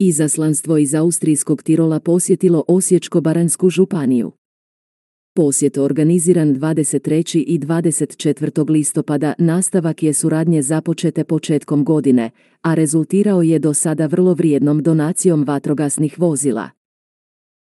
Izaslanstvo iz Austrijskog Tirola posjetilo Osječko-baranjsku županiju. Posjet organiziran 23. i 24. listopada nastavak je suradnje započete početkom godine, a rezultirao je do sada vrlo vrijednom donacijom vatrogasnih vozila.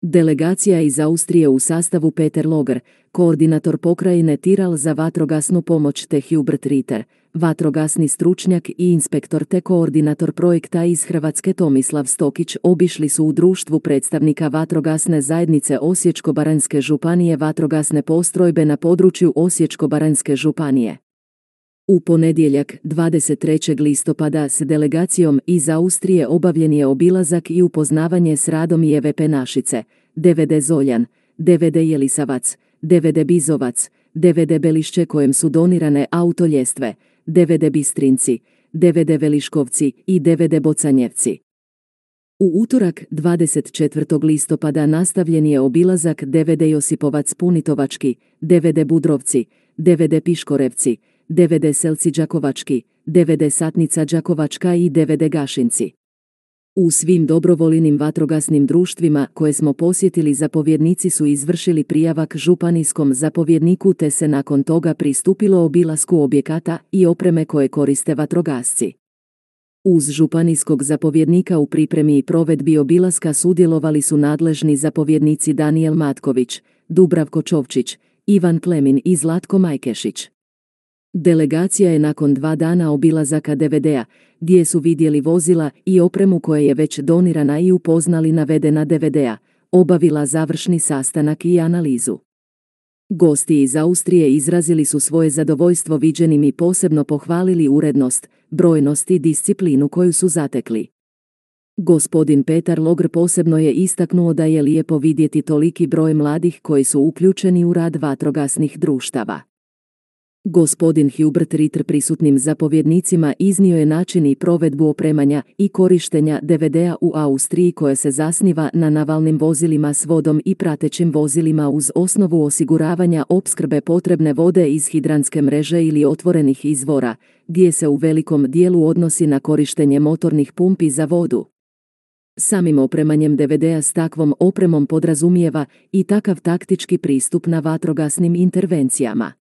Delegacija iz Austrije u sastavu Peter Loger, koordinator pokrajine Tiral za vatrogasnu pomoć te Hubert Ritter, vatrogasni stručnjak i inspektor te koordinator projekta iz Hrvatske Tomislav Stokić obišli su u društvu predstavnika vatrogasne zajednice Osječko-baranjske županije vatrogasne postrojbe na području Osječko-baranjske županije. U ponedjeljak, 23. listopada, s delegacijom iz Austrije obavljen je obilazak i upoznavanje s radom JVP Našice, DVD Zoljan, DVD Jelisavac, DVD Bizovac, DVD Belišće kojem su donirane autoljestve, DVD Bistrinci, DVD Veliškovci i DVD Bocanjevci. U utorak 24. listopada nastavljen je obilazak DVD Josipovac Punitovački, DVD Budrovci, DVD Piškorevci, DVD Selci Đakovački, DVD Satnica Đakovačka i DVD Gašinci. U svim dobrovoljnim vatrogasnim društvima koje smo posjetili zapovjednici su izvršili prijavak županijskom zapovjedniku te se nakon toga pristupilo obilasku objekata i opreme koje koriste vatrogasci. Uz županijskog zapovjednika u pripremi i provedbi obilaska sudjelovali su nadležni zapovjednici Daniel Matković, Dubravko Čovčić, Ivan Klemin i Zlatko Majkešić. Delegacija je nakon dva dana obilazaka DVD-a, gdje su vidjeli vozila i opremu koja je već donirana i upoznali navedena DVD-a, obavila završni sastanak i analizu. Gosti iz Austrije izrazili su svoje zadovoljstvo viđenim i posebno pohvalili urednost, brojnost i disciplinu koju su zatekli. Gospodin Petar Logr posebno je istaknuo da je lijepo vidjeti toliki broj mladih koji su uključeni u rad vatrogasnih društava. Gospodin Hubert Ritter prisutnim zapovjednicima iznio je način i provedbu opremanja i korištenja DVD-a u Austriji koja se zasniva na navalnim vozilima s vodom i pratećim vozilima uz osnovu osiguravanja opskrbe potrebne vode iz hidranske mreže ili otvorenih izvora, gdje se u velikom dijelu odnosi na korištenje motornih pumpi za vodu. Samim opremanjem DVD-a s takvom opremom podrazumijeva i takav taktički pristup na vatrogasnim intervencijama.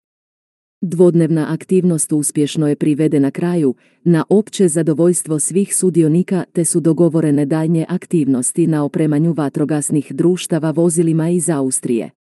Dvodnevna aktivnost uspješno je privedena kraju, na opće zadovoljstvo svih sudionika te su dogovorene daljnje aktivnosti na opremanju vatrogasnih društava vozilima iz Austrije.